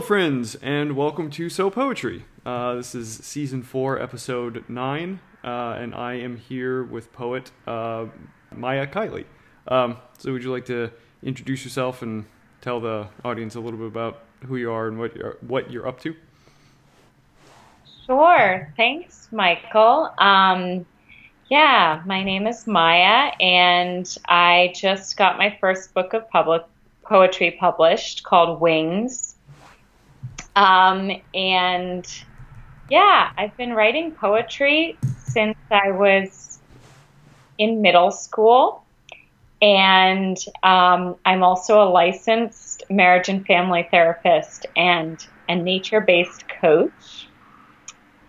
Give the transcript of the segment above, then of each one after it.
Friends, and welcome to So Poetry. Uh, this is season four, episode nine, uh, and I am here with poet uh, Maia Kiley. Um, so, would you like to introduce yourself and tell the audience a little bit about who you are and what you're, what you're up to? Sure. Thanks, Michael. Um, yeah, my name is Maia, and I just got my first book of public poetry published called Wings. Um, and yeah, I've been writing poetry since I was in middle school. And um, I'm also a licensed marriage and family therapist and a nature based coach.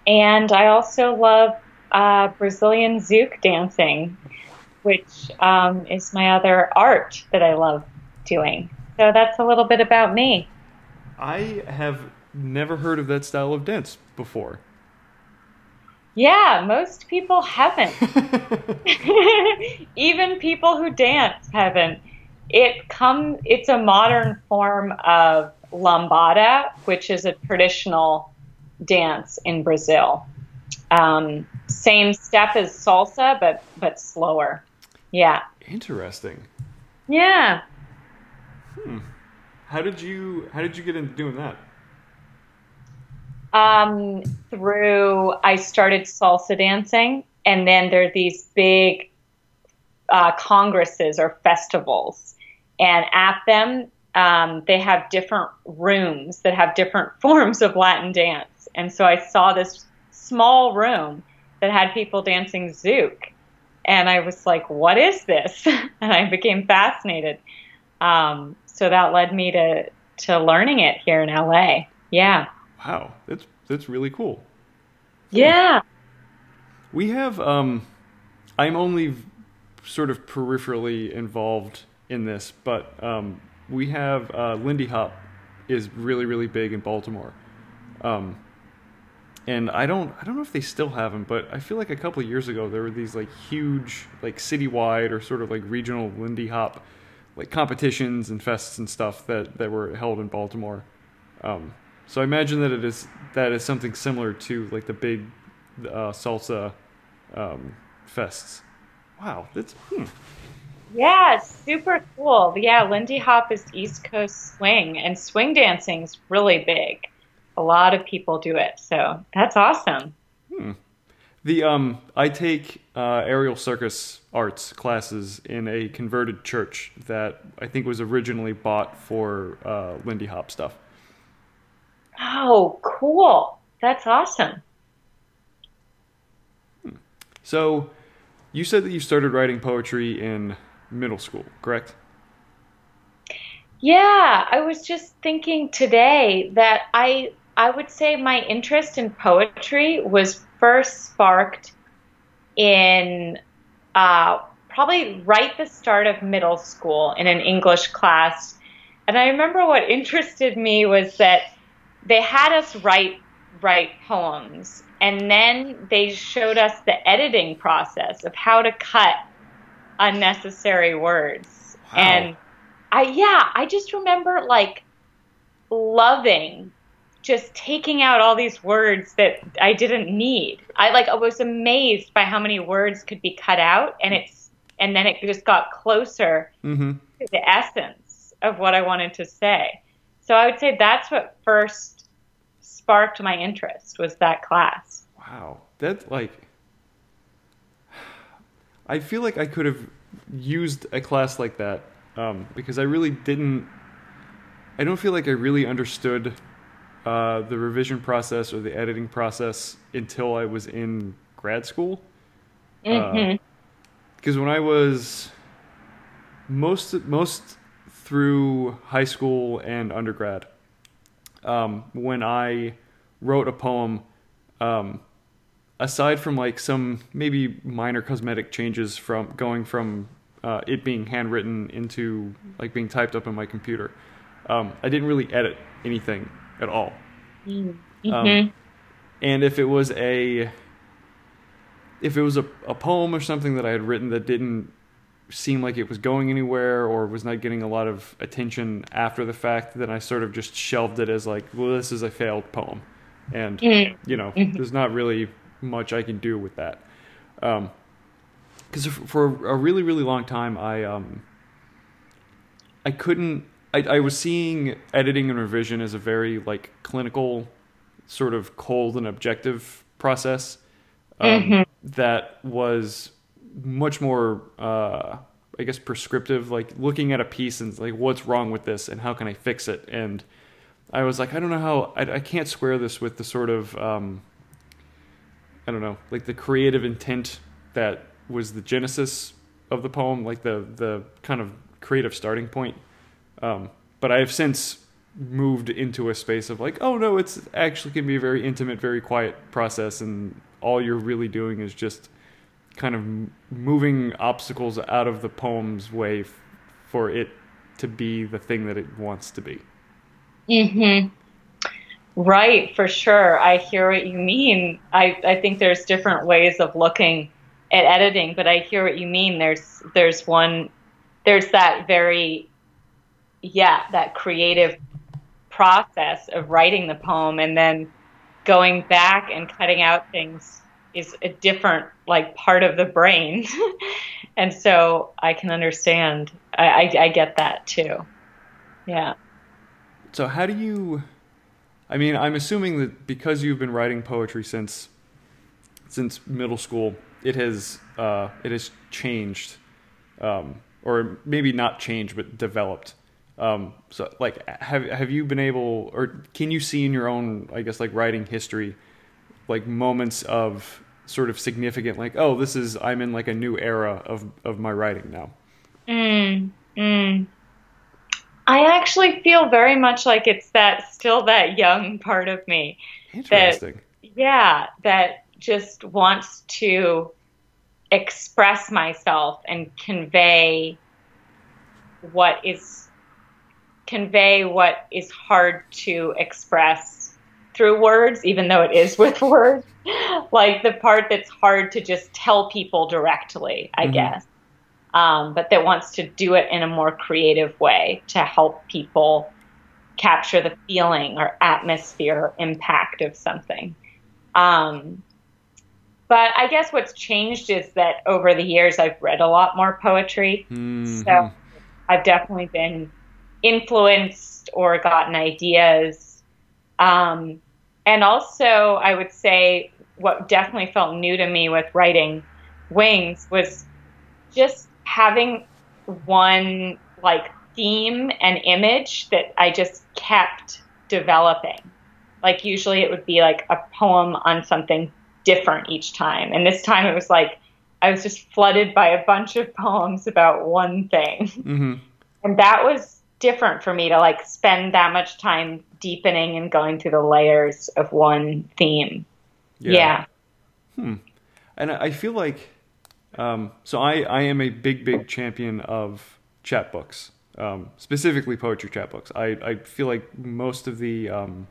And I also love uh, Brazilian zouk dancing, which um, is my other art that I love doing. So that's a little bit about me. I have never heard of that style of dance before. Yeah, most people haven't. Even people who dance haven't. It come it's a modern form of lambada, which is a traditional dance in Brazil. Um, same step as salsa, but but slower. Yeah. Interesting. Yeah. Hmm. How did you How did you get into doing that? Um, through I started salsa dancing, and then there are these big uh, congresses or festivals, and at them um, they have different rooms that have different forms of Latin dance. And so I saw this small room that had people dancing zouk. And I was like, what is this? and I became fascinated. Um, so that led me to, to learning it here in LA. Yeah. Wow, that's that's really cool. Yeah. We have um I'm only sort of peripherally involved in this, but um we have uh, Lindy Hop is really really big in Baltimore, um, and I don't I don't know if they still have them, but I feel like a couple of years ago there were these like huge like citywide or sort of like regional Lindy Hop like competitions and fests and stuff that that were held in Baltimore. Um, so I imagine that it is that is something similar to like the big uh, salsa um, fests. Wow, that's. Hmm. Yeah, super cool. Yeah, Lindy Hop is East Coast swing, and swing dancing is really big. A lot of people do it, so that's awesome. Hmm. The um, I take uh, aerial circus arts classes in a converted church that I think was originally bought for uh, Lindy Hop stuff. Oh, cool! That's awesome. Hmm. So, you said that you started writing poetry in middle school, correct? Yeah, I was just thinking today that I I would say my interest in poetry was first sparked in uh, probably right the start of middle school in an English class. And I remember what interested me was that they had us write write poems and then they showed us the editing process of how to cut unnecessary words. Wow. And I yeah, I just remember like loving just taking out all these words that I didn't need. I like I was amazed by how many words could be cut out and it's and then it just got closer mm-hmm. to the essence of what I wanted to say. So I would say that's what first sparked my interest was that class. Wow. That like I feel like I could have used a class like that um, because I really didn't. I don't feel like I really understood uh, the revision process or the editing process until I was in grad school. Because Mm-hmm. when I was most most through high school and undergrad, um, when I wrote a poem, um, aside from like some maybe minor cosmetic changes from going from uh, it being handwritten into like being typed up on my computer, um, I didn't really edit anything at all. Mm-hmm. Um, and if it was a if it was a, a poem or something that I had written that didn't seem like it was going anywhere or was not getting a lot of attention after the fact, then I sort of just shelved it as like, well, this is a failed poem, and you know, there's not really much I can do with that. Because for a really really long time, I um, I couldn't. I, I was seeing editing and revision as a very like clinical, sort of cold and objective process um, that was much more, uh, I guess, prescriptive. Like looking at a piece and like, what's wrong with this, and how can I fix it? And I was like, I don't know how. I, I can't square this with the sort of, um, I don't know, like the creative intent that was the genesis of the poem, like the the kind of creative starting point. Um, but I have since moved into a space of like, oh no, it's actually can be a very intimate, very quiet process, and all you're really doing is just kind of moving obstacles out of the poem's way f- for it to be the thing that it wants to be. Mhm. Right, for sure. I hear what you mean. I, I think there's different ways of looking at editing, but I hear what you mean. There's there's one there's that very yeah, that creative process of writing the poem and then going back and cutting out things is a different like part of the brain. and so I can understand. I, I, I get that too. Yeah. So how do you? I mean, I'm assuming that because you've been writing poetry since since middle school, it has uh, it has changed, um, or maybe not changed, but developed. Um, so, like, have have you been able, or can you see in your own, I guess, like writing history, like moments of sort of significant, like, oh, this is I'm in like a new era of of my writing now. Mm, mm. I actually feel very much like it's that still that young part of me. Interesting. That, yeah, that just wants to express myself and convey what is convey what is hard to express through words, even though it is with words. like the part that's hard to just tell people directly, I Mhm. guess. Um, but that wants to do it in a more creative way to help people capture the feeling or atmosphere or impact of something. Um, but I guess what's changed is that over the years I've read a lot more poetry. Mhm. So I've definitely been influenced or gotten ideas. Um, and also, I would say what definitely felt new to me with writing Wings was just having one like theme and image that I just kept developing. Like usually it would be like a poem on something different each time. And this time it was like I was just flooded by a bunch of poems about one thing. Mhm. And that was different for me to like spend that much time deepening and going through the layers of one theme. Yeah. And I I feel like, um, so I, I am a big, big champion of chapbooks, um, specifically poetry chapbooks. I, I feel like most of the, um,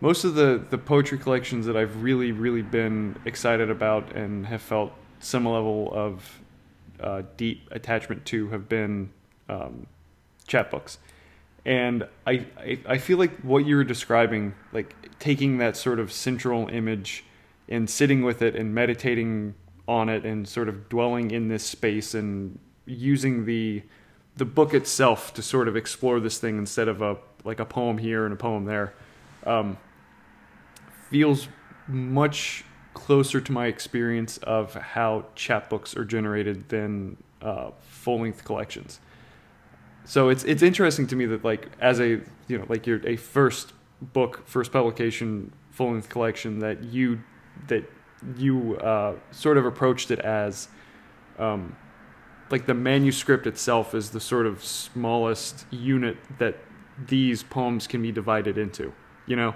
most of the, the poetry collections that I've really, really been excited about and have felt some level of uh, deep attachment to have been um, chapbooks. And I, I, I feel like what you were describing, like taking that sort of central image and sitting with it and meditating on it and sort of dwelling in this space and using the the book itself to sort of explore this thing instead of a like a poem here and a poem there um, feels much closer to my experience of how chapbooks are generated than uh, full length collections. So it's it's interesting to me that like as a you know like you're a first book first publication full length collection that you that you uh, sort of approached it as um, like the manuscript itself is the sort of smallest unit that these poems can be divided into. You know,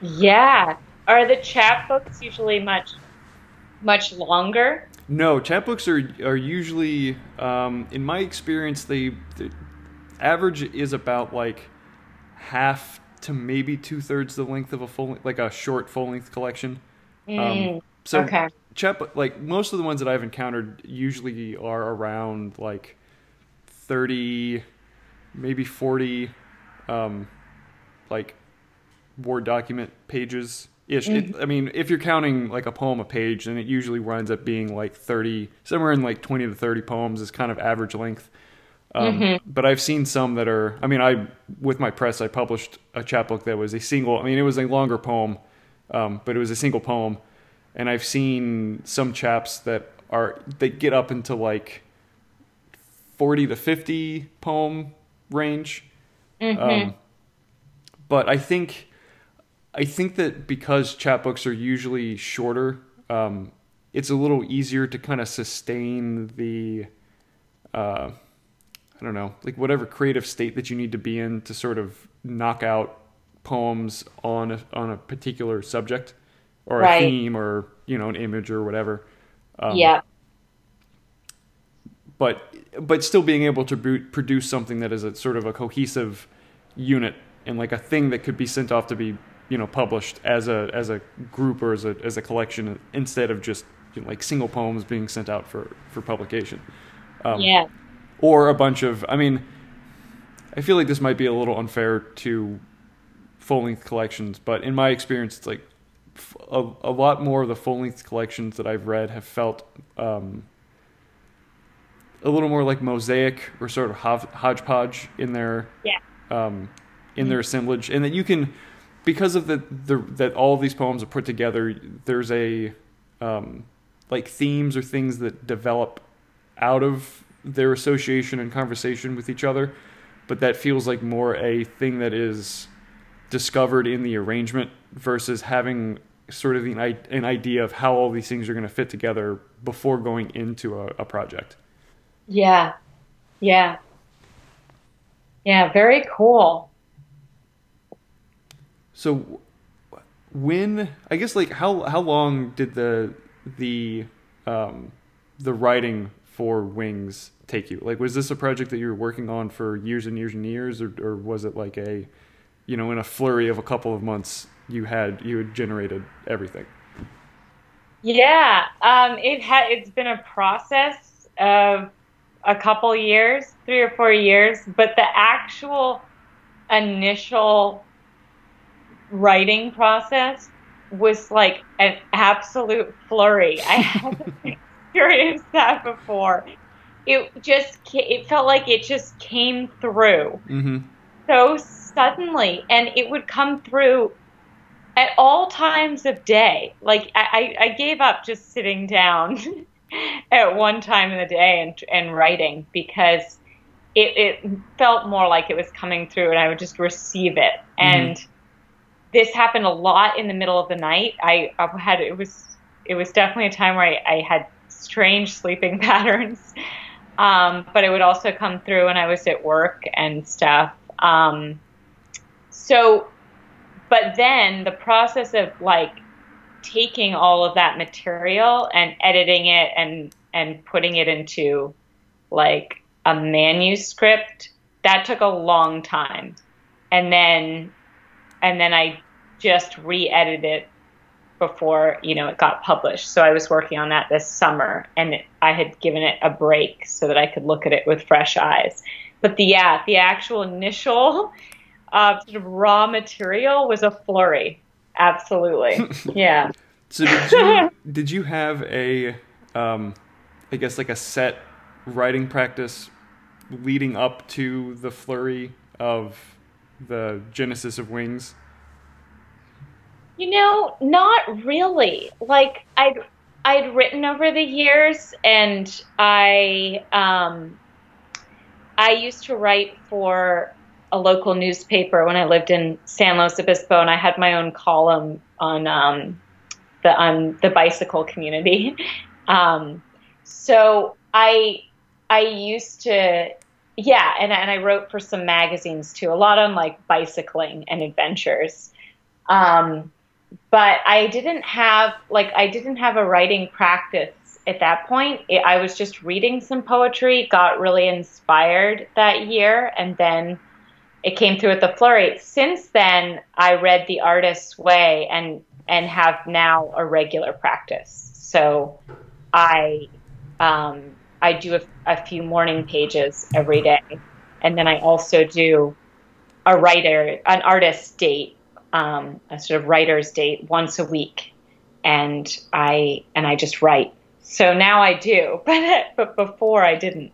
Yeah. Are the chapbooks usually much much longer? No, chapbooks are are usually, um, in my experience, they the average is about like half to maybe two thirds the length of a full like a short full length collection. Um, so okay. chap like most of the ones that I've encountered usually are around like thirty, maybe forty, um, like Word document pages ish. Mm-hmm. I mean, if you're counting like a poem a page, then it usually winds up being like 30, somewhere in like 20 to 30 poems is kind of average length. Um, mm-hmm. But I've seen some that are, I mean, I, with my press, I published a chapbook that was a single, I mean, it was a longer poem, um, but it was a single poem. And I've seen some chaps that are, they get up into like 40 to 50 poem range. Mm-hmm. Um, but I think, I think that because chapbooks are usually shorter, um, it's a little easier to kind of sustain the, uh, I don't know, like whatever creative state that you need to be in to sort of knock out poems on a, on a particular subject or right. a theme or you know an image or whatever. Um, yeah. But but still being able to produce something that is a sort of a cohesive unit and like a thing that could be sent off to be you know published as a as a group or as a as a collection instead of just you know, like single poems being sent out for for publication. Um, yeah. Or a bunch of. I mean, I feel like this might be a little unfair to full length collections, but in my experience, it's like a, a lot more of the full length collections that I've read have felt um, a little more like mosaic or sort of hodgepodge in their yeah. um, in mm-hmm. their assemblage, and that you can because of the, the that all these poems are put together, there's a um, like themes or things that develop out of their association and conversation with each other, but that feels like more a thing that is discovered in the arrangement versus having sort of the, an idea of how all these things are going to fit together before going into a, a project. Yeah, yeah, yeah. Very cool. So when I guess like how how long did the the um, the writing for Wings take you? Like was this a project that you were working on for years and years and years or or was it like a you know in a flurry of a couple of months you had you had generated everything? Yeah, um, it had it's been a process of a couple years, three or four years, but the actual initial writing process was like an absolute flurry. I hadn't experienced that before. It just it felt like it just came through mm-hmm. so suddenly, and it would come through at all times of day. Like I, I gave up just sitting down at one time in the day and and writing because it, it felt more like it was coming through, and I would just receive it and. This happened a lot in the middle of the night. I, I had it was it was definitely a time where I, I had strange sleeping patterns, um, but it would also come through when I was at work and stuff. Um, so, but then the process of like taking all of that material and editing it and and putting it into like a manuscript that took a long time and then and then I just re-edited it before you know it got published. So I was working on that this summer, and it, I had given it a break so that I could look at it with fresh eyes. But the yeah, the actual initial uh, sort of raw material was a flurry. Absolutely, yeah. so did you did you have a um, I guess like a set writing practice leading up to the flurry of the genesis of wings? You know, not really. Like I'd I'd written over the years, and I um, I used to write for a local newspaper when I lived in San Luis Obispo, and I had my own column on um, the on the bicycle community. um, so I I used to yeah, and and I wrote for some magazines too, a lot on like bicycling and adventures. Um, but I didn't have like I didn't have a writing practice at that point. It, I was just reading some poetry, got really inspired that year, and then it came through at the flurry. Since then, I read The Artist's Way and and have now a regular practice. So I um, I do a, a few morning pages every day, and then I also do a writer, an artist date, um, a sort of writer's date once a week, and I and I just write. So now I do, but but before I didn't.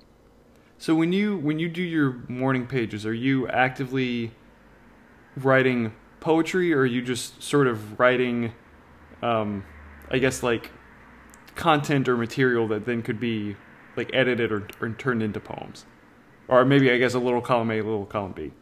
So when you when you do your morning pages, are you actively writing poetry, or are you just sort of writing, um, I guess like content or material that then could be like edited or, or turned into poems, or maybe I guess a little column A, a little column B.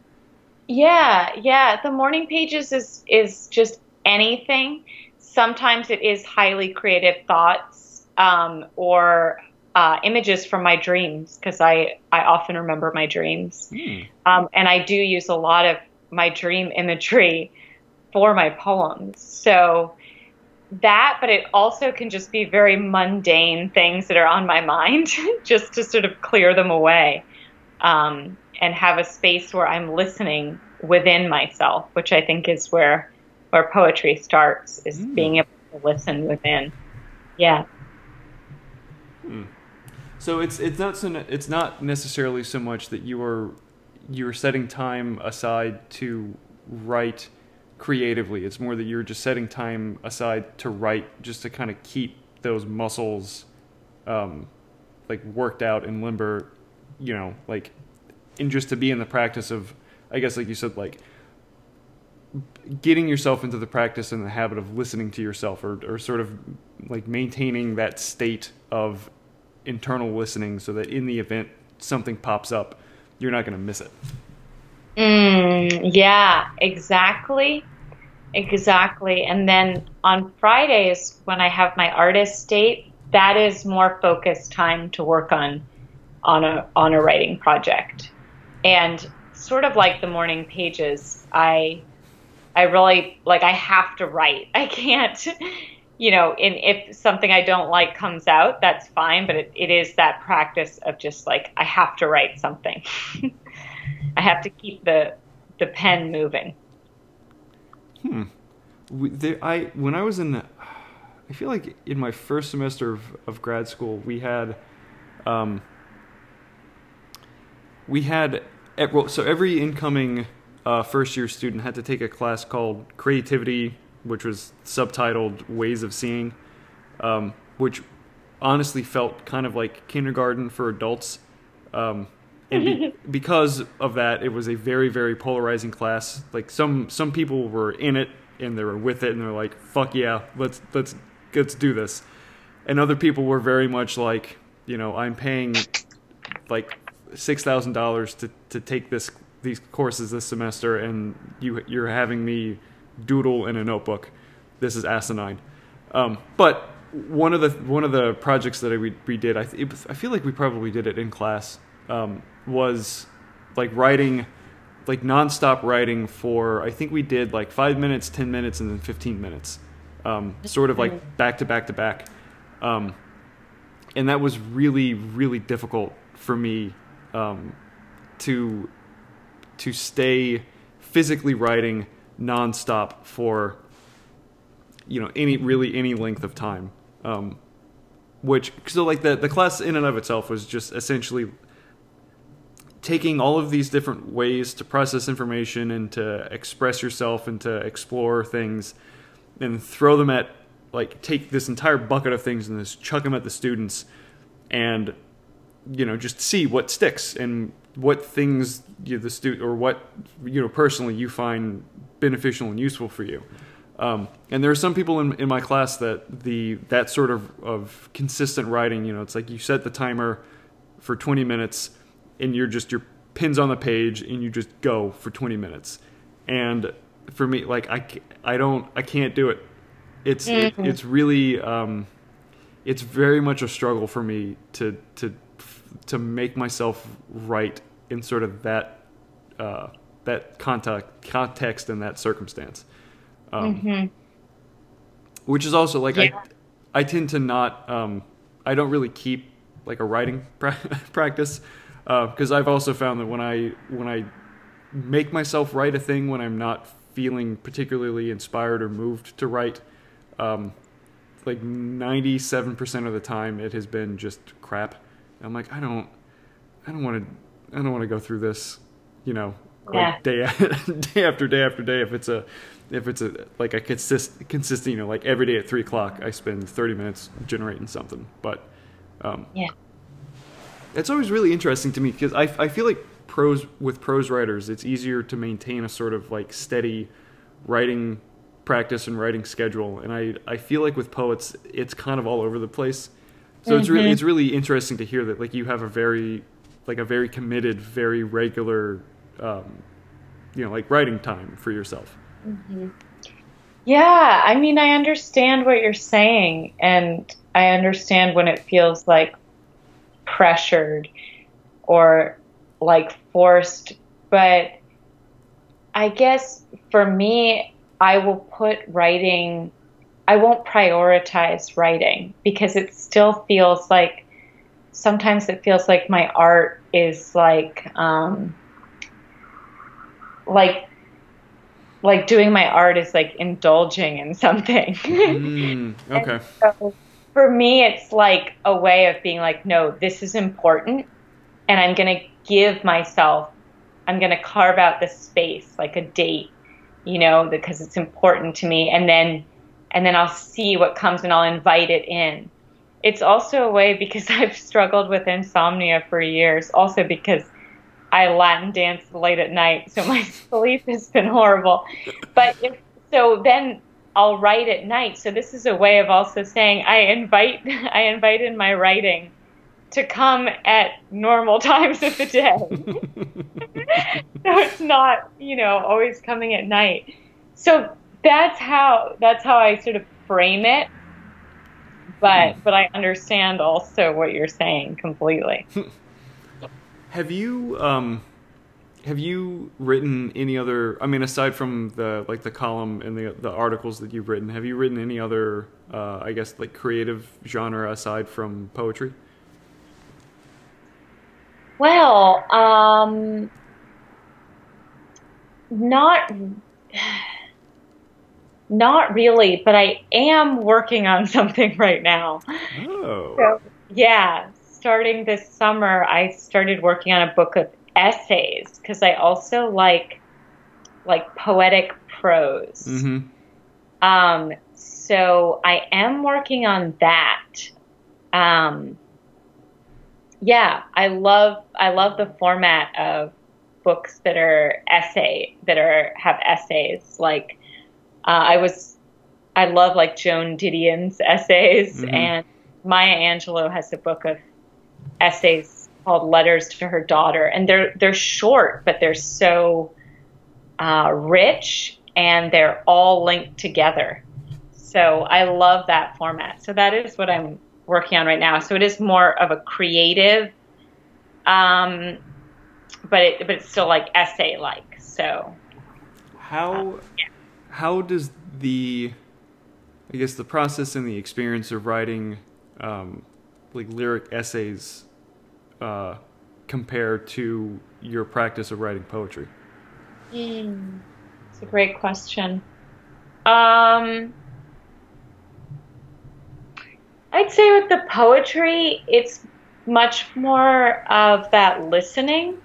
Yeah, yeah. The morning pages is is just anything. Sometimes it is highly creative thoughts um, or uh, images from my dreams because I I often remember my dreams, mm. um, and I do use a lot of my dream imagery for my poems. So that, but it also can just be very mundane things that are on my mind, just to sort of clear them away um, and have a space where I'm listening within myself, which I think is where where poetry starts, is mm. being able to listen within. Yeah. Hmm. So it's it's not so it's not necessarily so much that you are you are setting time aside to write creatively. It's more that you're just setting time aside to write, just to kind of keep those muscles, um, like worked out and limber, you know, like, and just to be in the practice of, I guess, like you said, like getting yourself into the practice and the habit of listening to yourself, or or sort of like maintaining that state of internal listening, so that in the event something pops up, you're not going to miss it. Mm, yeah, exactly. Exactly. And then on Fridays, when I have my artist date, that is more focused time to work on on a on a writing project. And sort of like the morning pages, I I really like I have to write. I can't you know, in if something I don't like comes out, that's fine, but it, it is that practice of just like I have to write something. I have to keep the the pen moving. Hmm. There, I when I was in, I feel like in my first semester of, of grad school, we had, um, we had so every incoming uh, first year student had to take a class called creativity, which was subtitled Ways of Seeing, um, which honestly felt kind of like kindergarten for adults. Um, and be, because of that, it was a very, very polarizing class. Like some some people were in it and they were with it, and they're like, "Fuck yeah, let's let's let's do this." And other people were very much like, you know, I'm paying like six thousand dollars to to take this these courses this semester, and you you're having me doodle in a notebook. This is asinine. Um, but one of the one of the projects that we we did, I it, I feel like we probably did it in class. Um, was like writing like nonstop writing for I think we did like five minutes, ten minutes, and then fifteen minutes, um, sort of like back to back to back, um, and that was really really difficult for me um, to to stay physically writing nonstop for you know any really any length of time. Um, which so like the the class in and of itself was just essentially taking all of these different ways to process information and to express yourself and to explore things and throw them at like take this entire bucket of things and just chuck them at the students and you know just see what sticks and what things you the student or what you know personally you find beneficial and useful for you. Um, and there are some people in, in my class that the that sort of, of consistent writing you know it's like you set the timer for 20 minutes and you're just your pins on the page and you just go for 20 minutes and for me like i, I don't i can't do it it's mm-hmm. it, it's really um, it's very much a struggle for me to to to make myself write in sort of that uh, that contact context and that circumstance um, mm-hmm. which is also like yeah. I I tend to not um, I don't really keep like a writing pra- practice because uh, I've also found that when I when I make myself write a thing when I'm not feeling particularly inspired or moved to write, um, like 97% of the time it has been just crap. I'm like, I don't, I don't want to, I don't want to go through this, you know, like day, day after day after day. If it's a, if it's a, like a consist, consistent, you know, like every day at three o'clock, I spend 30 minutes generating something. But, um, yeah, it's always really interesting to me because I, I feel like prose with prose writers, it's easier to maintain a sort of like steady writing practice and writing schedule. And I, I feel like with poets, it's kind of all over the place. So mm-hmm. it's really it's really interesting to hear that like you have a very like a very committed, very regular, um, you know, like writing time for yourself. Mm-hmm. Yeah, I mean, I understand what you're saying, and I understand when it feels like pressured or like forced, but I guess for me, I will put writing, I won't prioritize writing because it still feels like, sometimes it feels like my art is like, um, like, like doing my art is like indulging in something. mm, okay. so for me, it's like a way of being like, no, this is important, and I'm gonna give myself, I'm gonna carve out the space, like a date you know, because it's important to me. And then, and then I'll see what comes and I'll invite it in. It's also a way because I've struggled with insomnia for years, also because I Latin dance late at night, so my sleep has been horrible. But if, so then I'll write at night. So this is a way of also saying I invite I invite in my writing to come at normal times of the day. so it's not, you know, always coming at night. So that's how that's how I sort of frame it. But hmm. but I understand also what you're saying completely. have you um have you written any other i mean aside from the like the column and the the articles that you've written have you written any other uh, i guess like creative genre aside from poetry well, um, not not really, but I am working on something right now. Oh. So, yeah, starting this summer, I started working on a book of essays because I also like like poetic prose. Mm-hmm. Um, so I am working on that. Um, yeah, I love I love the format of books that are essay that are have essays. Like uh, I was, I love like Joan Didion's essays, mm-hmm. and Maya Angelou has a book of essays called Letters to Her Daughter, and they're they're short, but they're so uh, rich, and they're all linked together. So I love that format. So that is what I'm working on right now. So it is more of a creative, um, but it, but it's still like essay like. So how uh, yeah. how does the I guess the process and the experience of writing um, like lyric essays uh, compare to your practice of writing poetry? Mm, it's a great question. Um, I'd say with the poetry, it's much more of that listening.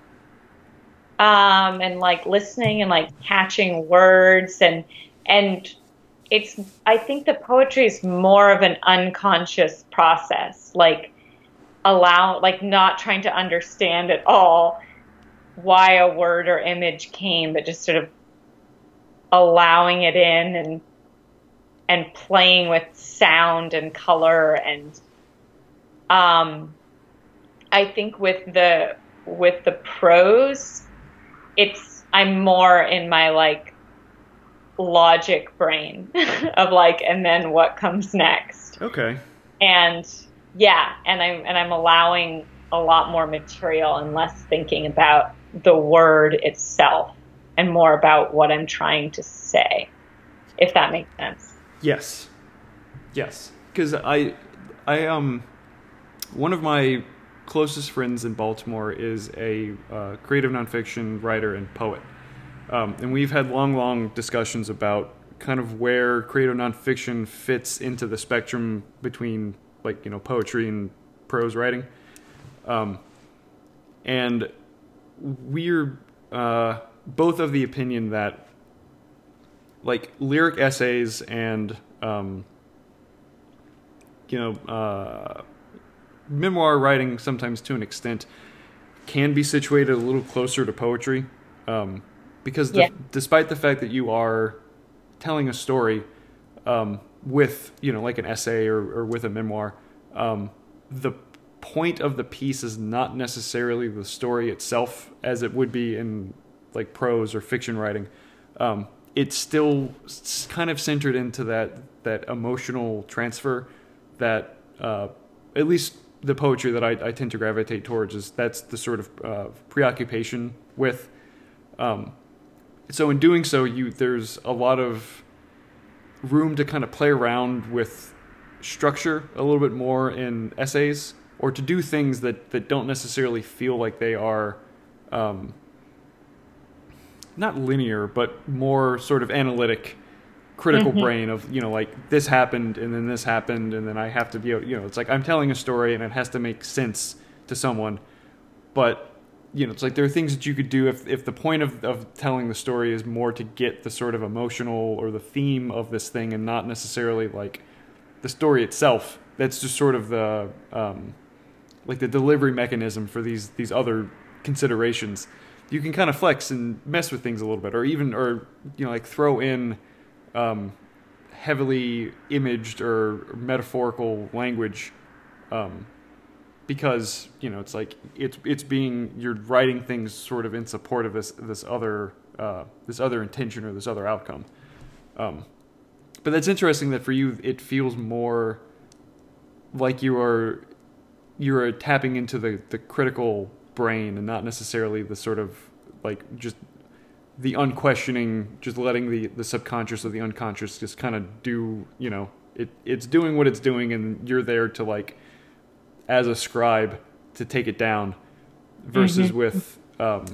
Um, and like listening and like catching words and and it's I think the poetry is more of an unconscious process, like allow like not trying to understand at all why a word or image came, but just sort of allowing it in and and playing with sound and color and um, I think with the with the prose, it's I'm more in my like logic brain of like and then what comes next. Okay. And yeah, and I'm and I'm allowing a lot more material and less thinking about the word itself and more about what I'm trying to say, if that makes sense. Yes. Yes. Because I, I um, one of my closest friends in Baltimore is a uh, creative nonfiction writer and poet, um, and we've had long, long discussions about kind of where creative nonfiction fits into the spectrum between like you know poetry and prose writing, um, and we're uh, both of the opinion that like lyric essays and um, you know uh, memoir writing sometimes to an extent can be situated a little closer to poetry um, because the, Yeah. despite the fact that you are telling a story um, with you know like an essay or, or with a memoir um, the point of the piece is not necessarily the story itself as it would be in like prose or fiction writing. Um, it's still kind of centered into that that emotional transfer that uh, at least the poetry that I, I tend to gravitate towards is that's the sort of uh, preoccupation with. Um, so in doing so you there's a lot of room to kind of play around with structure a little bit more in essays or to do things that that don't necessarily feel like they are um, not linear but more sort of analytic critical brain of you know like this happened and then this happened and then I have to be you know it's like I'm telling a story and it has to make sense to someone. But you know it's like there are things that you could do if if the point of of telling the story is more to get the sort of emotional or the theme of this thing and not necessarily like the story itself. That's just sort of the um like the delivery mechanism for these these other considerations. You can kind of flex and mess with things a little bit or even or you know like throw in um, heavily imaged or metaphorical language um, because you know it's like it's it's being you're writing things sort of in support of this this other uh, this other intention or this other outcome. Um, but that's interesting that for you it feels more like you are you're tapping into the the critical brain and not necessarily the sort of like just the unquestioning just letting the the subconscious or the unconscious just kind of do you know it it's doing what it's doing and you're there to like as a scribe to take it down versus with um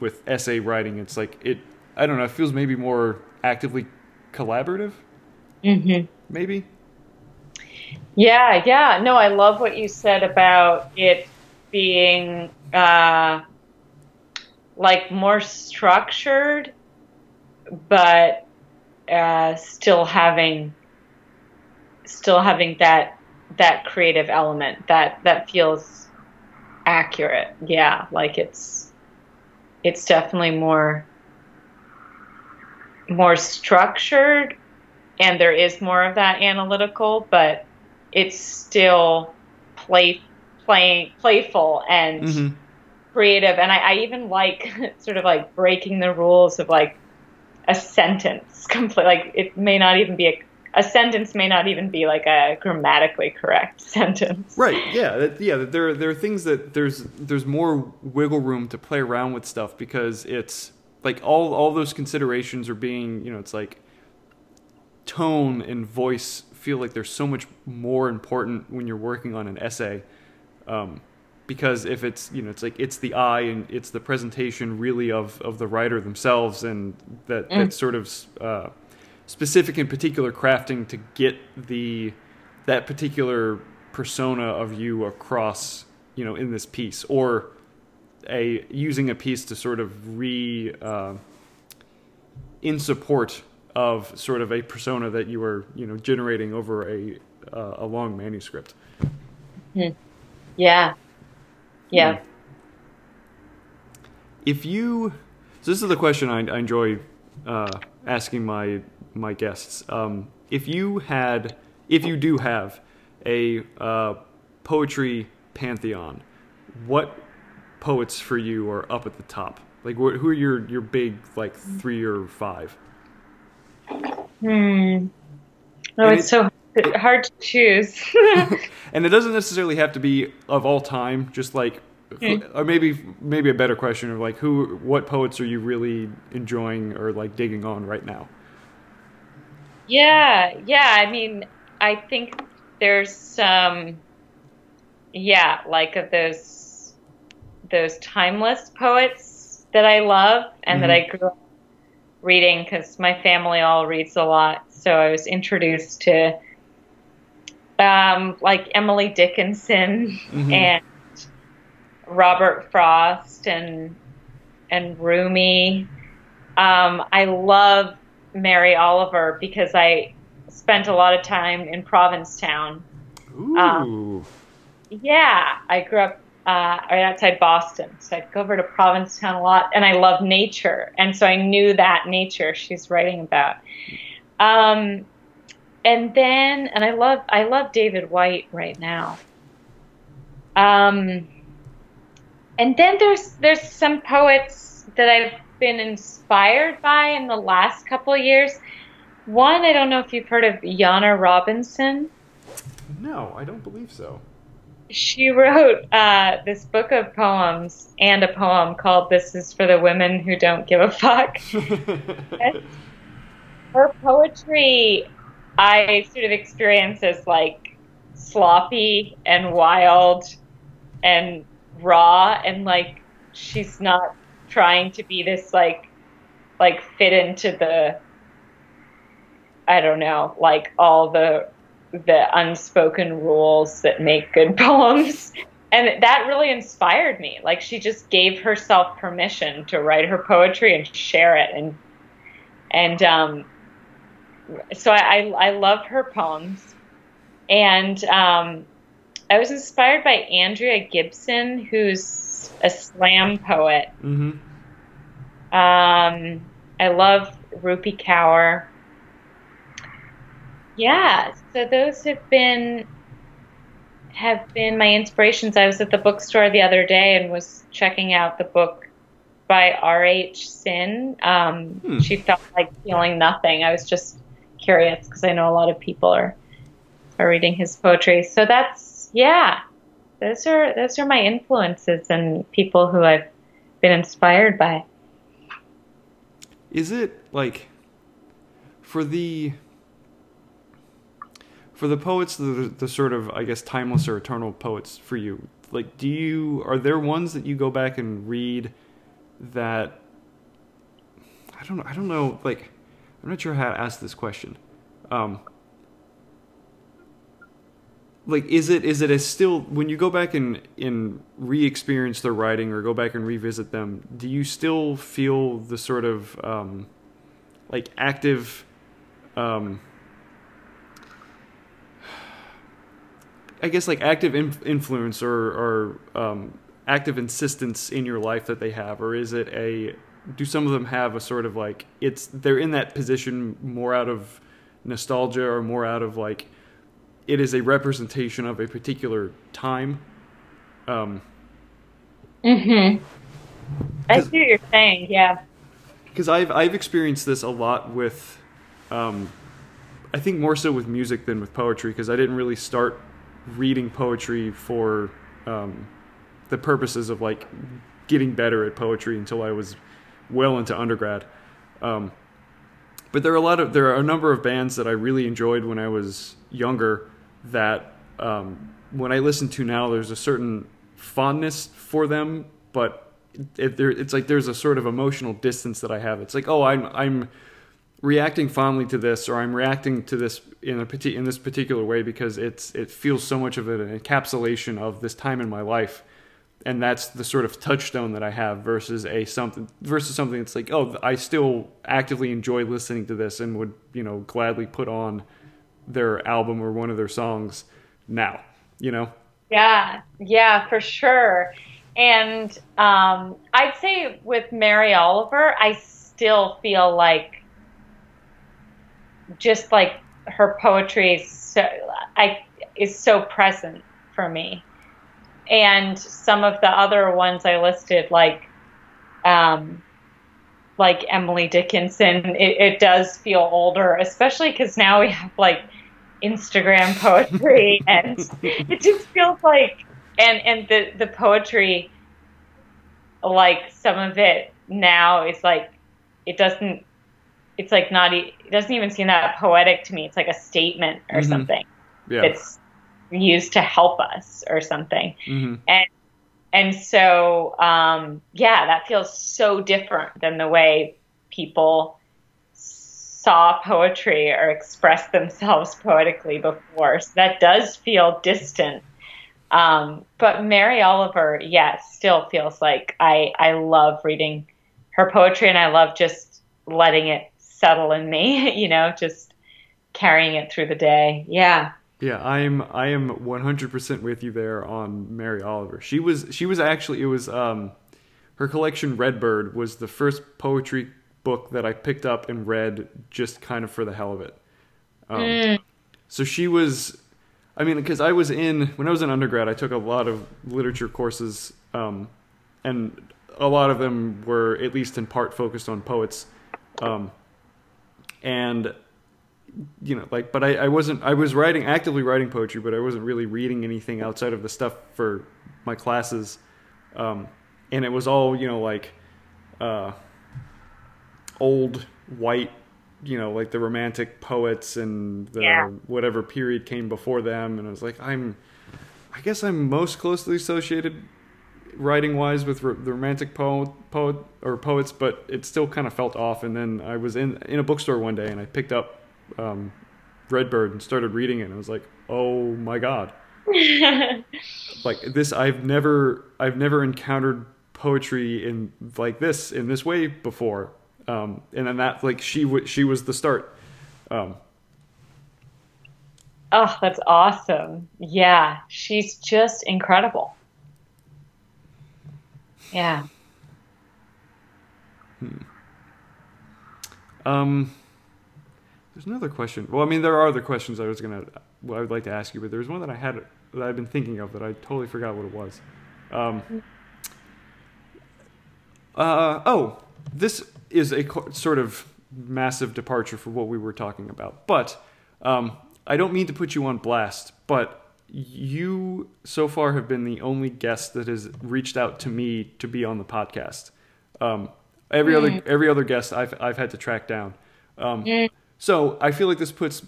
with essay writing. It's like it i don't know it feels maybe more actively collaborative. Hmm maybe. Yeah, yeah. No, I love what you said about it being uh, like more structured, but uh, still having still having that that creative element that that feels accurate. Yeah, like it's it's definitely more more structured and there is more of that analytical, but it's still play playing playful and Mhm. creative. And I, I even like sort of like breaking the rules of like a sentence complete like it may not even be a a sentence may not even be like a grammatically correct sentence. Right. Yeah. That, yeah. There. There are things that there's there's more wiggle room to play around with stuff because it's like all all those considerations are being you know it's like tone and voice feel like they're so much more important when you're working on an essay um, because if it's you know it's like it's the eye and it's the presentation really of of the writer themselves and that that sort of uh, specific and particular crafting to get the that particular persona of you across you know in this piece or a using a piece to sort of re uh, in support of sort of a persona that you were you know generating over a uh, a long manuscript Hmm. Yeah. Yeah. Hmm. if you so this is the question I, I enjoy uh, asking my my guests um, if you had if you do have a uh, poetry pantheon what poets for you are up at the top like wh- who are your your big like three or five Hmm. Oh, And it's so hard to choose. and it doesn't necessarily have to be of all time just like Hmm. or maybe maybe a better question of like who what poets are you really enjoying or like digging on right now Yeah, yeah. I mean, I think there's some, yeah, like of those those timeless poets that I love and that I grew up reading because my family all reads a lot. So I was introduced to um, like Emily Dickinson mm-hmm. and Robert Frost and and Rumi. Um, I love Mary Oliver because I spent a lot of time in Provincetown. Ooh. Um, yeah, I grew up uh, right outside Boston, so I'd go over to Provincetown a lot, and I love nature, and so I knew that nature she's writing about. Um, and then, and I love I love David Whyte right now. Um, and then there's there's some poets that I've been inspired by in the last couple years. One, I don't know if you've heard of Janne Robinson. No, I don't believe so. She wrote uh, this book of poems and a poem called "This Is for the Women Who Don't Give a Fuck." Her poetry, I sort of experience as like sloppy and wild and raw, and like she's not trying to be this like like fit into the I don't know, like all the the unspoken rules that make good poems. And that really inspired me. Like she just gave herself permission to write her poetry and share it and and um so I, I, I love her poems. And um I was inspired by Andrea Gibson, who's a slam poet. Mm-hmm. Um, I love Rupi Kaur. Yeah, so those have been have been my inspirations. I was at the bookstore the other day and was checking out the book by R.H. Sin. Um, hmm. She felt like feeling nothing. I was just curious because I know a lot of people are are reading his poetry. So that's yeah, those are those are my influences and people who I've been inspired by. Is it like for the for the poets the, the sort of I guess timeless or eternal poets for you? Like do you are there ones that you go back and read that I don't I don't know like I'm not sure how to ask this question. Um, like is it is it as still when you go back and and re-experience their writing or go back and revisit them do you still feel the sort of um, like active um, I guess like active in- influence or, or um, active insistence in your life that they have, or is it a do some of them have a sort of like it's they're in that position more out of nostalgia or more out of like it is a representation of a particular time. Um, mm-hmm. I see what you're saying. Yeah. Because I've I've experienced this a lot with, um, I think more so with music than with poetry. Because I didn't really start reading poetry for um, the purposes of like getting better at poetry until I was well into undergrad. Um, but there are a lot of there are a number of bands that I really enjoyed when I was younger that um, when I listen to now, there's a certain fondness for them, but it, there, it's like there's a sort of emotional distance that I have. It's like, oh, I'm I'm reacting fondly to this, or I'm reacting to this in a in this particular way because it's it feels so much of an encapsulation of this time in my life, and that's the sort of touchstone that I have versus a something versus something that's like, oh, I still actively enjoy listening to this and would you know gladly put on their album or one of their songs now, you know? Yeah, yeah, for sure. And um, I'd say with Mary Oliver, I still feel like just like her poetry is so I is so present for me. And some of the other ones I listed, like um, like Emily Dickinson, it, it does feel older, especially because now we have like Instagram poetry, and it just feels like and and the the poetry, like some of it now is like it doesn't. It's like not. It doesn't even seem that poetic to me. It's like a statement or mm-hmm. something. Yeah. It's used to help us or something, mm-hmm. and and so um, yeah, that feels so different than the way people saw poetry or expressed themselves poetically before. So that does feel distant. Um, but Mary Oliver, yes, still feels like I, I love reading her poetry and I love just letting it settle in me, you know, just carrying it through the day. Yeah. Yeah, I'm I am 100% with you there on Mary Oliver. She was she was actually it was um her collection Redbird was the first poetry book that I picked up and read just kind of for the hell of it. Um, mm. So she was, I mean, because I was in when I was in undergrad, I took a lot of literature courses, um, and a lot of them were at least in part focused on poets, um, and you know, like, but I, I wasn't, I was writing, actively writing poetry, but I wasn't really reading anything outside of the stuff for my classes. Um, and it was all, you know, like, uh, old white, you know, like the romantic poets and the yeah. whatever period came before them. And I was like, I'm, I guess I'm most closely associated writing wise with ro- the romantic poet, poet or poets, but it still kind of felt off. And then I was in, in a bookstore one day and I picked up um, Redbird and started reading it. And I was like, oh my god, like this. I've never I've never encountered poetry in like this in this way before. Um, and then that like she w- she was the start. Um, oh, that's awesome! Yeah, she's just incredible. Yeah. Hmm. Um. There's another question. Well, I mean, there are other questions I was gonna, well, I would like to ask you, but there's one that I had that I've been thinking of that I totally forgot what it was. Um, uh, oh, this is a co- sort of massive departure for what we were talking about, but um, I don't mean to put you on blast, but you so far have been the only guest that has reached out to me to be on the podcast. Um, every mm. other every other guest I've I've had to track down. Um, mm. So I feel like this puts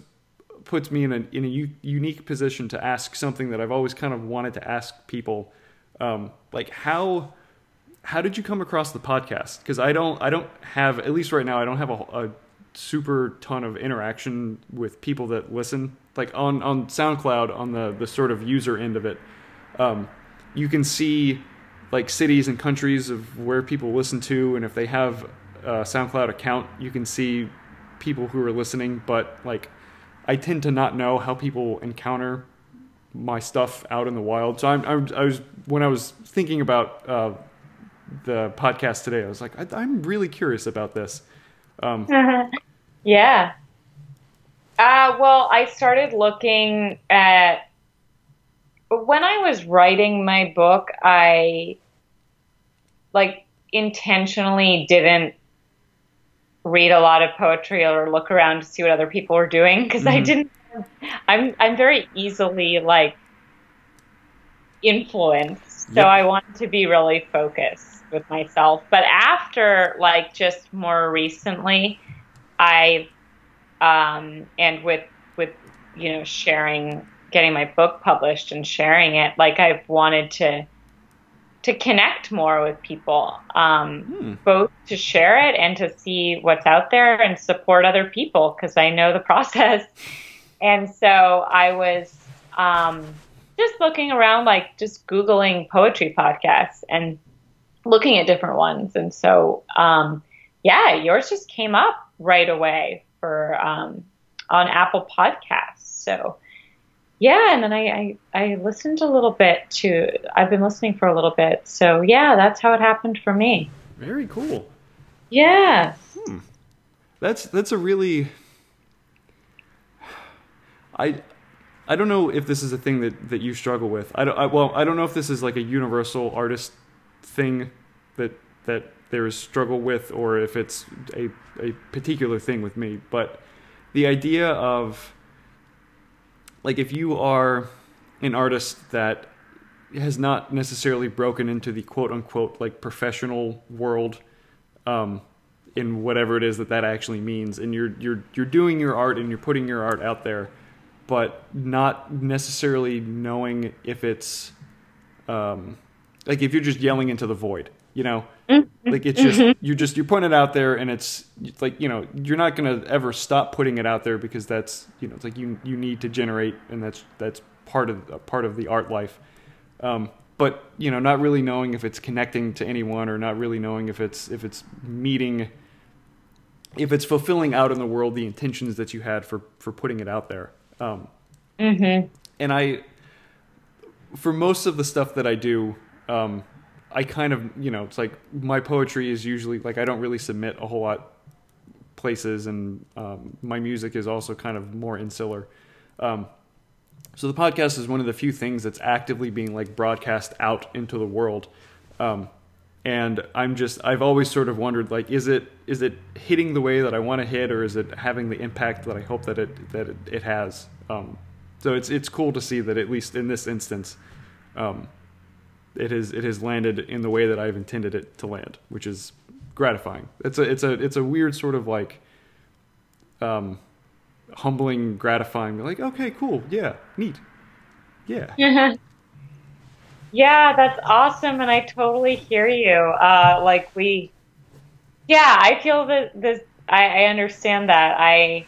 puts me in a in a u- unique position to ask something that I've always kind of wanted to ask people, um, like how how did you come across the podcast? Because I don't I don't have at least right now I don't have a, a super ton of interaction with people that listen. Like on on SoundCloud on the the sort of user end of it, um, you can see like cities and countries of where people listen to, and if they have a SoundCloud account, you can see people who are listening, but like I tend to not know how people encounter my stuff out in the wild. So I'm, I'm i was when I was thinking about uh, the podcast today, I was like, I, am really curious about this. Um, yeah. Uh, well, I started looking at when I was writing my book. I like intentionally didn't read a lot of poetry or look around to see what other people were doing because mm-hmm. I didn't. I'm I'm very easily like influenced, so yep. I want to be really focused with myself. But after like just more recently, I um and with with you know sharing getting my book published and sharing it like I've wanted to to connect more with people, um, hmm. both to share it and to see what's out there and support other people because I know the process. And so I was um, just looking around, like just Googling poetry podcasts and looking at different ones. And so, um, yeah, yours just came up right away for um, on Apple Podcasts. So yeah, and then I, I, I listened a little bit to. I've been listening for a little bit, so yeah, that's how it happened for me. Very cool. Yeah. Hmm. That's that's a really. I I don't know if this is a thing that, that you struggle with. I don't. I, well, I don't know if this is like a universal artist thing that that there is struggle with, or if it's a a particular thing with me. But the idea of like if you are an artist that has not necessarily broken into the quote unquote like professional world um, in whatever it is that that actually means and you're you're you're doing your art and you're putting your art out there but not necessarily knowing if it's um, like if you're just yelling into the void you know. Like it's just you're just you're putting it out there, and it's like you know you're not gonna ever stop putting it out there because that's you know it's like you you need to generate, and that's that's part of part of the art life. Um, but you know, not really knowing if it's connecting to anyone, or not really knowing if it's if it's meeting, if it's fulfilling out in the world the intentions that you had for for putting it out there. Um, Mm-hmm. and I, for most of the stuff that I do, um, I kind of, you know, it's like my poetry is usually like I don't really submit a whole lot places, and um, my music is also kind of more insular. Um, so the podcast is one of the few things that's actively being like broadcast out into the world. Um, and I'm just I've always sort of wondered like is it is it hitting the way that I want to hit or is it having the impact that I hope that it that it, it has. Um, so it's it's cool to see that at least in this instance, um, it has it has landed in the way that I've intended it to land, which is gratifying. It's a it's a it's a weird sort of like um, humbling, gratifying. Like okay, cool, yeah, neat, yeah. Yeah, that's awesome, and I totally hear you. Uh, like we, yeah, I feel that this. I, I understand that. I,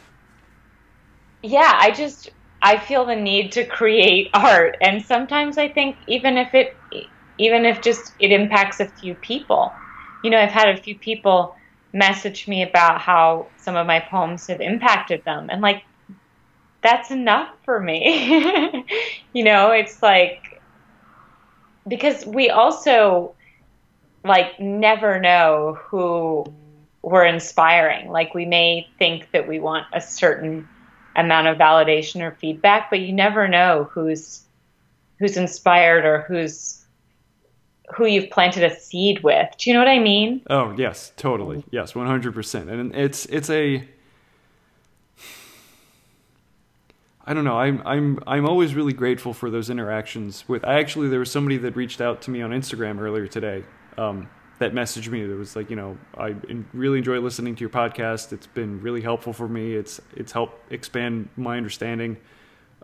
yeah, I just I feel the need to create art, and sometimes I think even if it, even if just it impacts a few people, you know, I've had a few people message me about how some of my poems have impacted them, and like that's enough for me. you know, it's like because we also like never know who we're inspiring. Like we may think that we want a certain amount of validation or feedback, but you never know who's who's inspired or who's who you've planted a seed with. Do you know what I mean? Oh yes, totally. Yes, one hundred percent. And it's it's a I don't know. I'm I'm I'm always really grateful for those interactions with. I actually there was somebody that reached out to me on Instagram earlier today. Um, that messaged me. That was like, you know, I really enjoy listening to your podcast. It's been really helpful for me. It's it's helped expand my understanding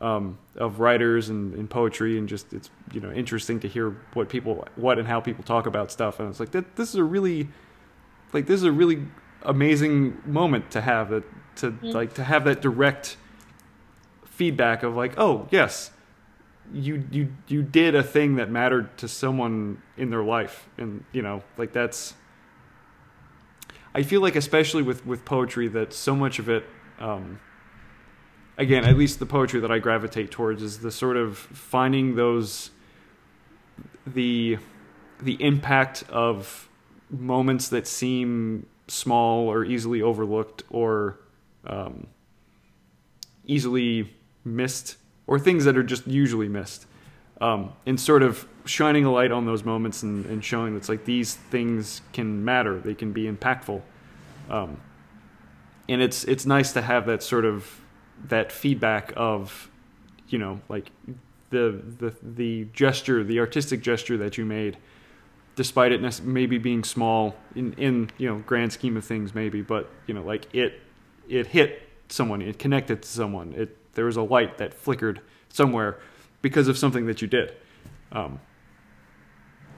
um, of writers and, and, poetry, and just it's you know interesting to hear what people what and how people talk about stuff. And it's like that. This is a really like this is a really amazing moment to have that to mm-hmm. like to have that direct feedback of like, oh yes, you you you did a thing that mattered to someone in their life, and you know, like that's. I feel like, especially with with poetry, that so much of it. Um, again, at least the poetry that I gravitate towards is the sort of finding those the the impact of moments that seem small or easily overlooked or um, easily missed or things that are just usually missed. Um, and sort of shining a light on those moments and, and showing that's like these things can matter, they can be impactful. Um, and it's it's nice to have that sort of that feedback of, you know, like the the the gesture, the artistic gesture that you made, despite it maybe being small in in you know grand scheme of things, maybe, but you know, like it it hit someone, it connected to someone, it there was a light that flickered somewhere because of something that you did. Um,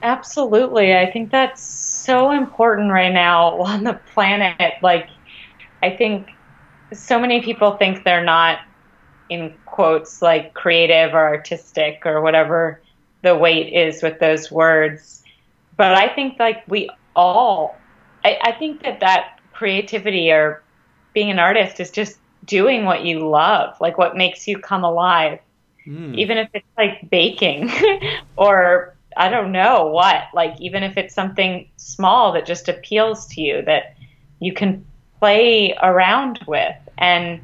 Absolutely. I think that's so important right now on the planet. Like, I think so many people think they're not, in quotes, like creative or artistic or whatever the weight is with those words. But I think, like, we all, I, I think that that creativity or being an artist is just doing what you love, like what makes you come alive. Mm. Even if it's like baking or I don't know what, like even if it's something small that just appeals to you that you can play around with. And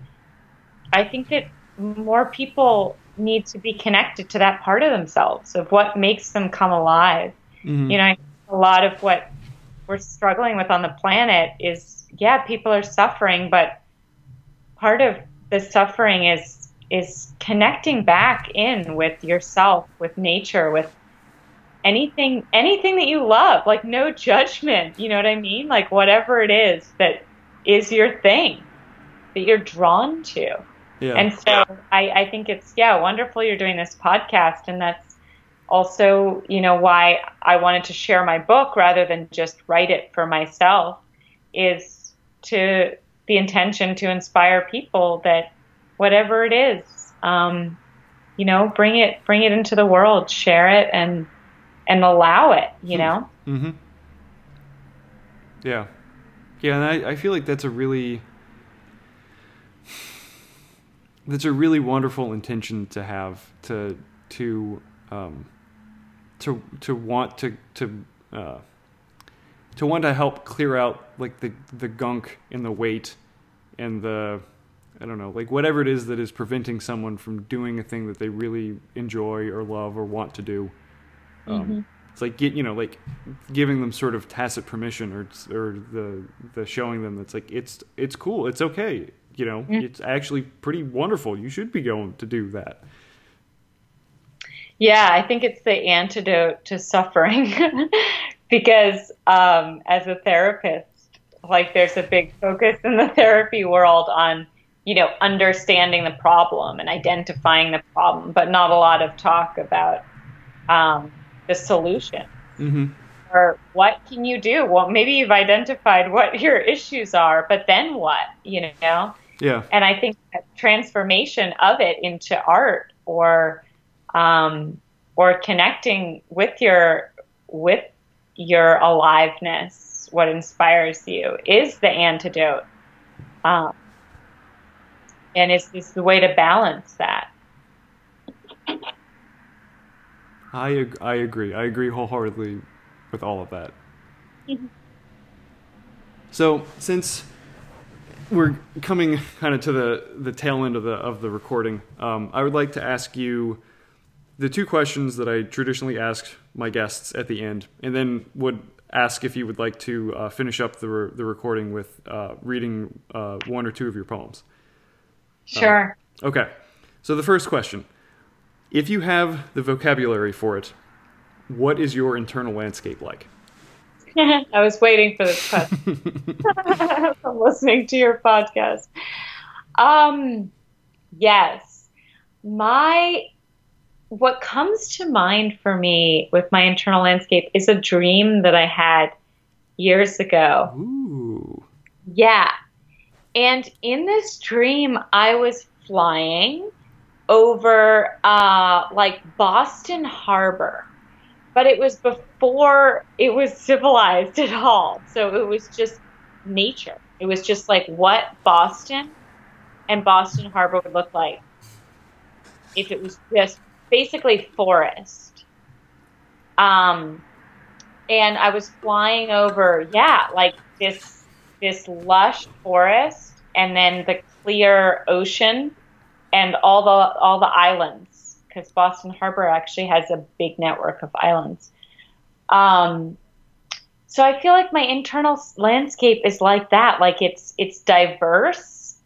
I think that more people need to be connected to that part of themselves of what makes them come alive. Mm-hmm. You know, a lot of what we're struggling with on the planet is yeah, people are suffering, but part of the suffering is is connecting back in with yourself, with nature, with anything anything that you love. Like no judgment, you know what I mean? Like whatever it is that is your thing that you're drawn to. Yeah. And so I, I think it's yeah, wonderful you're doing this podcast and that's also, you know, why I wanted to share my book rather than just write it for myself is to the intention to inspire people that whatever it is, um, you know, bring it bring it into the world, share it, and and allow it. You know. Mm-hmm. Yeah, yeah, and I, I feel like that's a really that's a really wonderful intention to have to to um, to to want to to uh, to want to help clear out like the the gunk and the weight and the I don't know like whatever it is that is preventing someone from doing a thing that they really enjoy or love or want to do. Um, mm-hmm. It's like get you know like giving them sort of tacit permission or or the the showing them that's like it's it's cool it's okay you know mm-hmm. it's actually pretty wonderful you should be going to do that. Yeah, I think it's the antidote to suffering because um, as a therapist, like there's a big focus in the therapy world on you know understanding the problem and identifying the problem, but not a lot of talk about um, the solution. Mm-hmm. Or what can you do? Well, maybe you've identified what your issues are, but then what? You know? Yeah. And I think transformation of it into art or um, or connecting with your with your aliveness, what inspires you, is the antidote, um, and it's, is the way to balance that. I I agree. I agree wholeheartedly with all of that. Mm-hmm. So since we're coming kind of to the the tail end of the of the recording, um, I would like to ask you the two questions that I traditionally ask my guests at the end, and then would ask if you would like to uh, finish up the re- the recording with uh, reading uh, one or two of your poems. Sure. Um, okay. So the first question: If you have the vocabulary for it, what is your internal landscape like? I was waiting for this question. I'm listening to your podcast. Um, yes, my what comes to mind for me with my internal landscape is a dream that I had years ago. Ooh. Yeah. And in this dream, I was flying over uh, like Boston Harbor, but it was before it was civilized at all. So it was just nature. It was just like what Boston and Boston Harbor would look like if it was just basically forest. Um, and I was flying over, yeah, like this this lush forest, and then the clear ocean, and all the all the islands, because Boston Harbor actually has a big network of islands. Um, so I feel like my internal landscape is like that. Like it's it's diverse,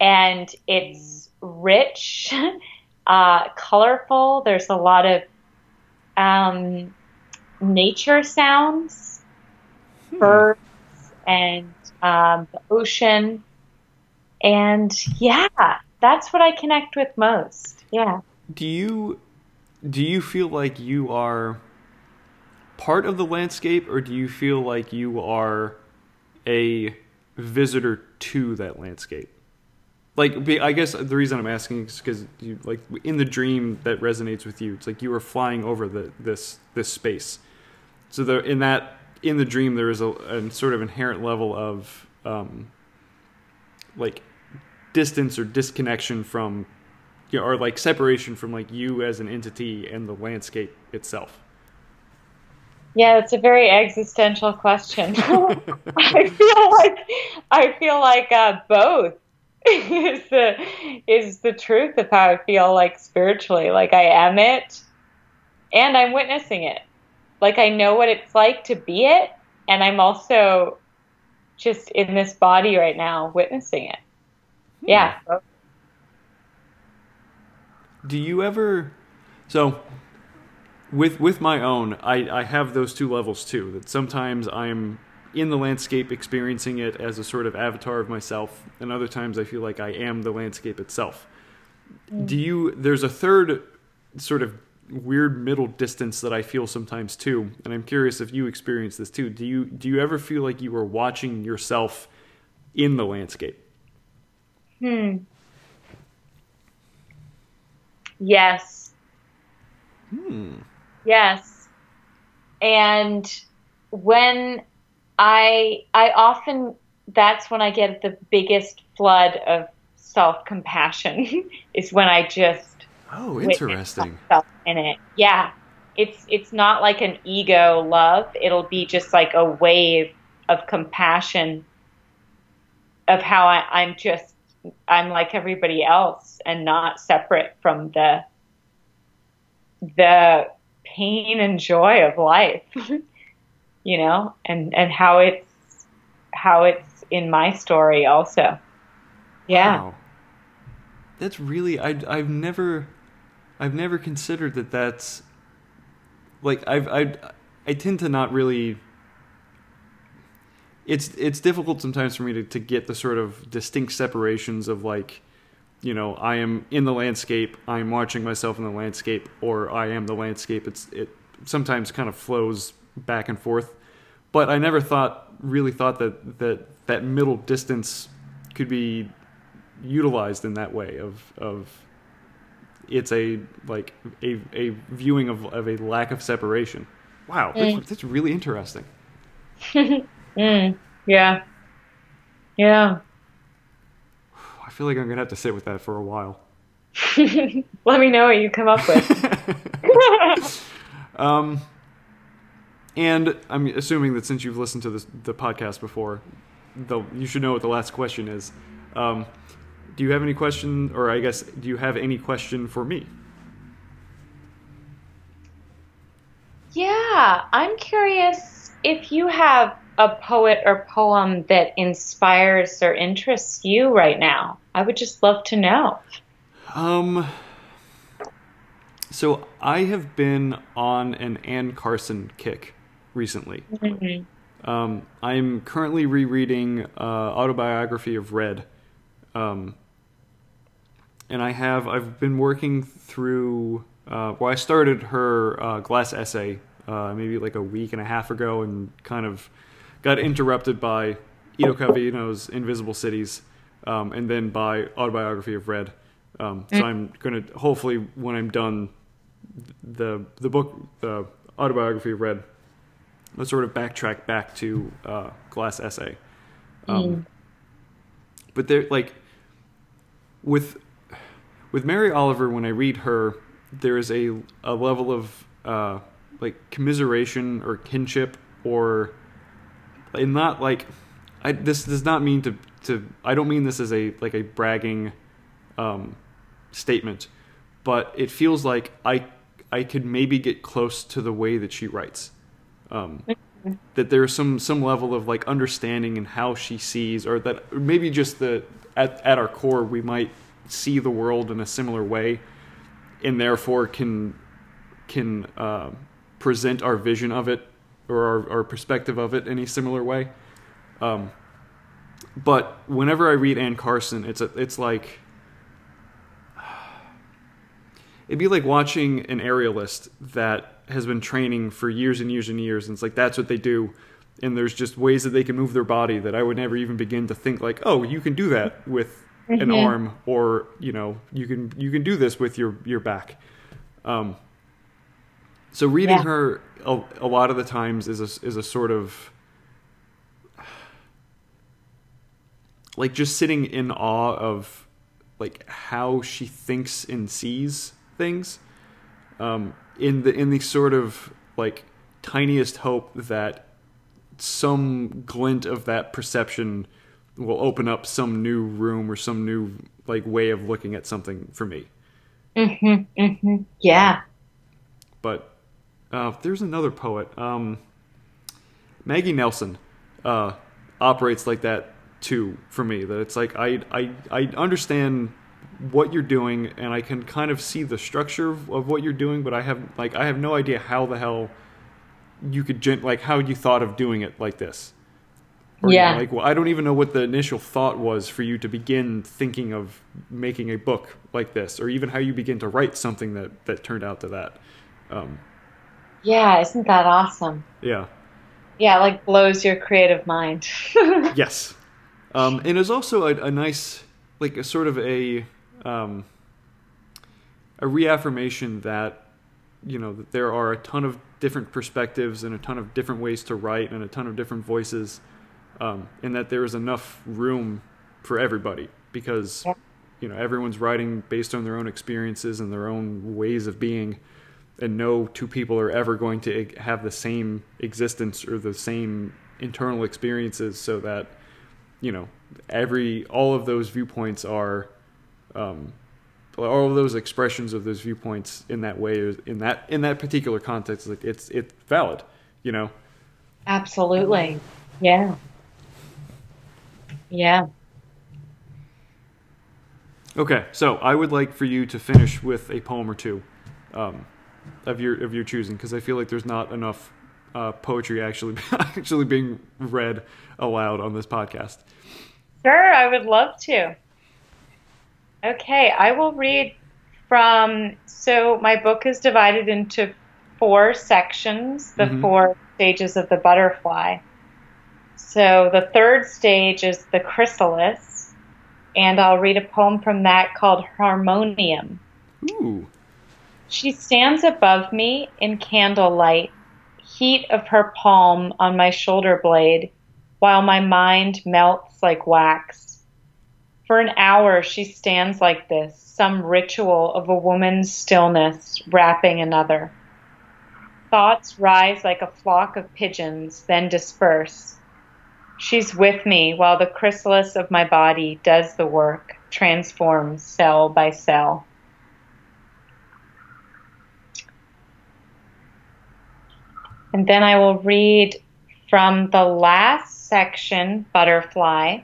and it's rich. uh, colorful. There's a lot of um, nature sounds, hmm. birds, and um, the ocean. And yeah, that's what I connect with most. Yeah. Do you do you feel like you are part of the landscape, or do you feel like you are a visitor to that landscape? like I guess the reason I'm asking is because you like in the dream that resonates with you. It's like you were flying over the this this space. So the in that in the dream there is a, a sort of inherent level of um, like distance or disconnection from you know, or like separation from like you as an entity and the landscape itself. Yeah, it's a very existential question. I feel like I feel like uh, both is the is the truth of how I feel like spiritually. Like I am it and I'm witnessing it. Like I know what it's like to be it and I'm also just in this body right now witnessing it. Hmm. Yeah. Do you ever so with with my own, I, I have those two levels too. That sometimes I'm in the landscape experiencing it as a sort of avatar of myself and other times i feel like i am the landscape itself do you there's a third sort of weird middle distance that I feel sometimes too, and I'm curious if you experience this too. Do you do you ever feel like you are watching yourself in the landscape? Hmm. Yes. Hmm. Yes. And when I I often that's when I get the biggest flood of self compassion is when I just Oh, interesting. In it. Yeah. It's it's not like an ego love. It'll be just like a wave of compassion of how I, I'm just I'm like everybody else and not separate from the the pain and joy of life. you know, and and how it's how it's in my story also. Yeah. Wow. That's really I I've never I've never considered that that's like I've I I tend to not really it's it's difficult sometimes for me to, to get the sort of distinct separations of like you know I am in the landscape I'm watching myself in the landscape or I am the landscape it's it sometimes kind of flows back and forth but I never thought really thought that that that middle distance could be utilized in that way of of it's a like a a viewing of of a lack of separation. Wow, mm. that's, that's, really interesting. mm. Yeah, yeah. I feel like I'm gonna have to sit with that for a while. Let me know what you come up with. um, and I'm assuming that since you've listened to this, the podcast before, though you should know what the last question is. Um, do you have any question, or I guess, do you have any question for me? Yeah, I'm curious if you have a poet or poem that inspires or interests you right now. I would just love to know. Um, so I have been on an Anne Carson kick recently. Mm-hmm. Um, I'm currently rereading uh, autobiography of Red. Um, and I have I've been working through. Uh, well, I started her uh, glass essay uh, maybe like a week and a half ago, and kind of got interrupted by Italo Calvino's Invisible Cities, um, and then by Autobiography of Red. Um, so mm. I'm gonna hopefully when I'm done the the book the autobiography of Red, let's sort of backtrack back to uh, Glass Essay. Um, mm. But there, like, with with Mary Oliver, when I read her, there is a a level of uh, like commiseration or kinship, or and not like I, this does not mean to to I don't mean this as a like a bragging um, statement, but it feels like I I could maybe get close to the way that she writes. Um, that there's some some level of like understanding in how she sees, or that maybe just the at at our core we might see the world in a similar way, and therefore can can uh, present our vision of it or our, our, perspective of it any similar way. Um, but whenever I read Anne Carson, it's a, it's like it'd be like watching an aerialist that has been training for years and years and years, and it's like that's what they do. And there's just ways that they can move their body that I would never even begin to think like, oh, you can do that with mm-hmm. an arm or you know you can you can do this with your your back um, so reading yeah. her a, a, lot of the times is a, is a sort of like just sitting in awe of like how she thinks and sees things um, in the in the sort of like tiniest hope that some glint of that perception will open up some new room or some new like way of looking at something for me. Mhm. Mhm. Yeah. But uh, there's another poet, um, Maggie Nelson, uh, operates like that too for me. That it's like I I I understand what you're doing and I can kind of see the structure of, of what you're doing, but I have like I have no idea how the hell you could gen- like how you thought of doing it like this Or, you know, Yeah. like, well, I don't even know what the initial thought was for you to begin thinking of making a book like this, or even how you begin to write something that that turned out to that. Um, Yeah, isn't that awesome? yeah. Yeah, it, like blows your creative mind. Yes. Um, and it's also a, a nice, like a sort of a um, a reaffirmation that you know that there are a ton of different perspectives and a ton of different ways to write and a ton of different voices, um, and that there is enough room for everybody because Yeah. you know everyone's writing based on their own experiences and their own ways of being and no two people are ever going to have the same existence or the same internal experiences so that you know every all of those viewpoints are um, all of those expressions of those viewpoints in that way in that in that particular context like it's it's valid you know Absolutely. Yeah. Yeah. okay so i would like for you to finish with a poem or two um, of your of your choosing because i feel like there's not enough uh, poetry actually actually being read aloud on this podcast Sure, I would love to. Okay, I will read from. So, my book is divided into four sections, the Mhm. four stages of the butterfly. So, the third stage is the chrysalis, and I'll read a poem from that called Harmonium. ooh She stands above me in candlelight, heat of her palm on my shoulder blade, while my mind melts like wax. For an hour she stands like this, some ritual of a woman's stillness wrapping another. Thoughts rise like a flock of pigeons, then disperse. She's with me while the chrysalis of my body does the work, transforms cell by cell. And then I will read from the last section, Butterfly.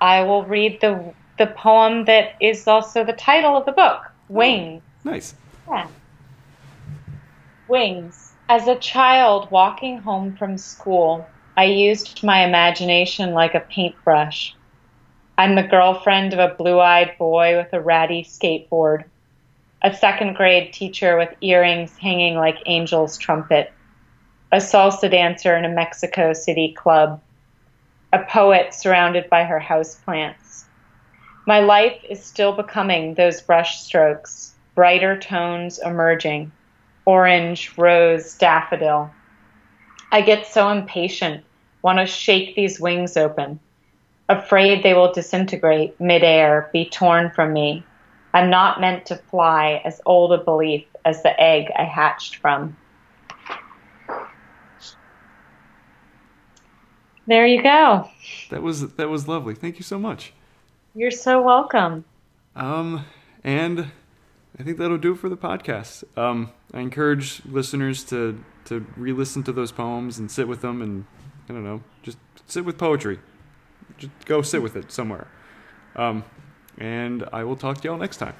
I will read the the poem that is also the title of the book, Wings. nice Yeah. Wings. As a child walking home from school, I used my imagination like a paintbrush. I'm the girlfriend of a blue eyed boy with a ratty skateboard, a second grade teacher with earrings hanging like Angel's trumpet, a salsa dancer in a Mexico City club, a poet surrounded by her houseplants. My life is still becoming those brush strokes, brighter tones emerging orange, rose, daffodil. I get so impatient, want to shake these wings open, afraid they will disintegrate midair, be torn from me. I'm not meant to fly as old a belief as the egg I hatched from. There you go. that was that was lovely thank you so much You're so welcome. Um, and I think that'll do it for the podcast. Um, I encourage listeners to to re-listen to those poems and sit with them, and I don't know, just sit with poetry. Just go sit with it somewhere. Um, and I will talk to y'all next time.